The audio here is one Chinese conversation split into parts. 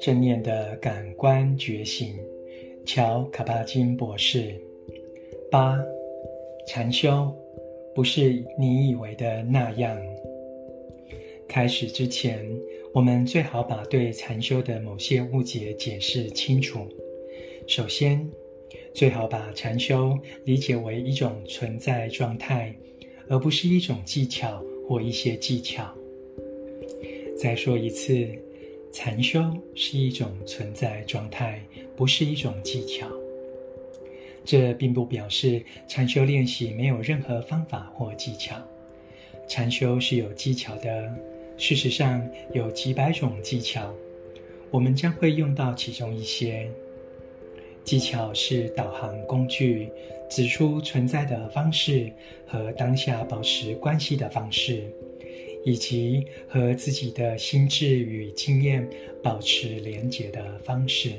正念的感官觉醒，乔·卡巴金博士。八，禅修不是你以为的那样。开始之前，我们最好把对禅修的某些误解解释清楚。首先，最好把禅修理解为一种存在状态，而不是一种技巧或一些技巧。再说一次，禅修是一种存在状态，不是一种技巧。这并不表示禅修练习没有任何方法或技巧。禅修是有技巧的，事实上有几百种技巧，我们将会用到其中一些。技巧是导航工具，指出存在的方式和当下保持关系的方式，以及和自己的心智与经验保持连结的方式。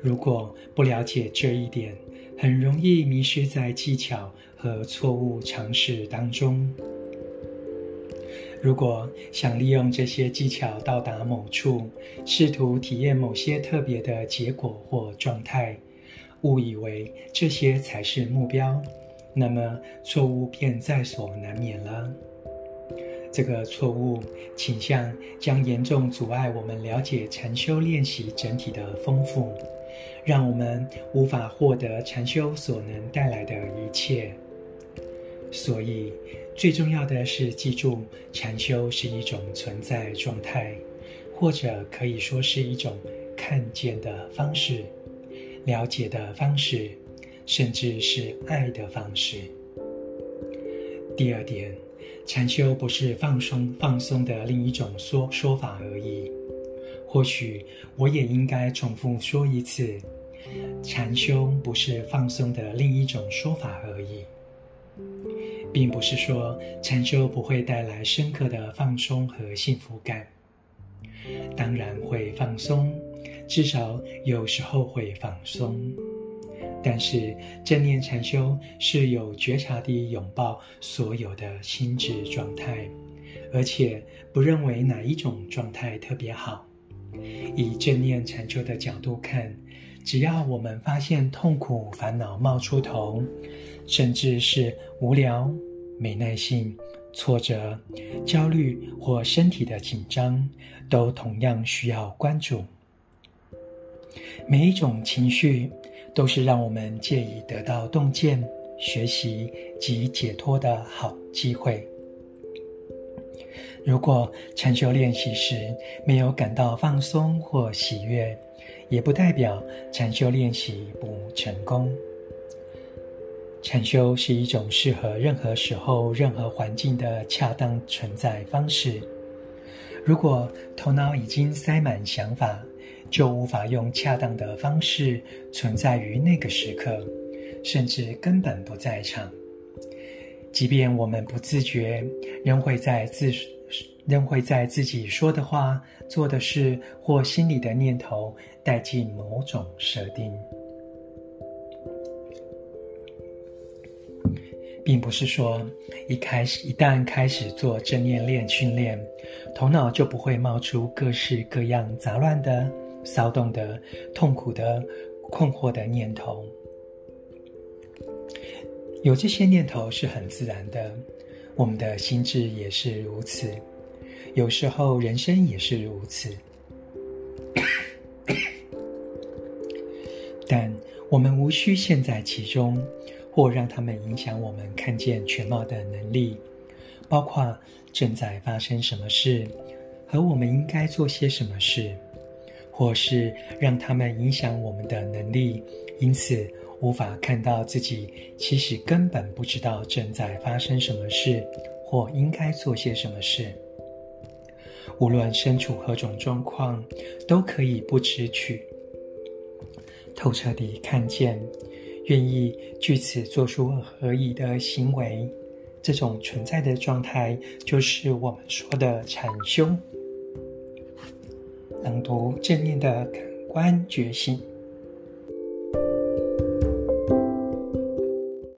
如果不了解这一点，很容易迷失在技巧和错误尝试当中。如果想利用这些技巧到达某处，试图体验某些特别的结果或状态，误以为这些才是目标，那么错误便在所难免了。这个错误倾向将严重阻碍我们了解禅修练习整体的丰富，让我们无法获得禅修所能带来的一切。所以，最重要的是记住，禅修是一种存在状态，或者可以说是一种看见的方式、了解的方式，甚至是爱的方式。第二点，禅修不是放松放松的另一种说说法而已。或许我也应该重复说一次，禅修不是放松的另一种说法而已。并不是说禅修不会带来深刻的放松和幸福感，当然会放松，至少有时候会放松。但是正念禅修是有觉察地拥抱所有的心智状态，而且不认为哪一种状态特别好。以正念禅修的角度看，只要我们发现痛苦、烦恼冒出头，甚至是无聊。没耐性、挫折、焦虑或身体的紧张，都同样需要关注。每一种情绪都是让我们借以得到洞见、学习及解脱的好机会。如果禅修练习时没有感到放松或喜悦，也不代表禅修练习不成功。禅修是一种适合任何时候、任何环境的恰当存在方式。如果头脑已经塞满想法，就无法用恰当的方式存在于那个时刻，甚至根本不在场。即便我们不自觉，仍会在自仍会在自己说的话、做的事或心里的念头带进某种设定。并不是说一开始一旦开始做正念练训练，头脑就不会冒出各式各样杂乱的、骚动的、痛苦的、困惑的念头。有这些念头是很自然的，我们的心智也是如此，有时候人生也是如此。但我们无需陷在其中。或让他们影响我们看见全貌的能力，包括正在发生什么事，和我们应该做些什么事，或是让他们影响我们的能力，因此无法看到自己其实根本不知道正在发生什么事，或应该做些什么事。无论身处何种状况，都可以不支取，透彻地看见。愿意据此做出合宜的行为，这种存在的状态，就是我们说的禅修。朗读正念的感官觉醒。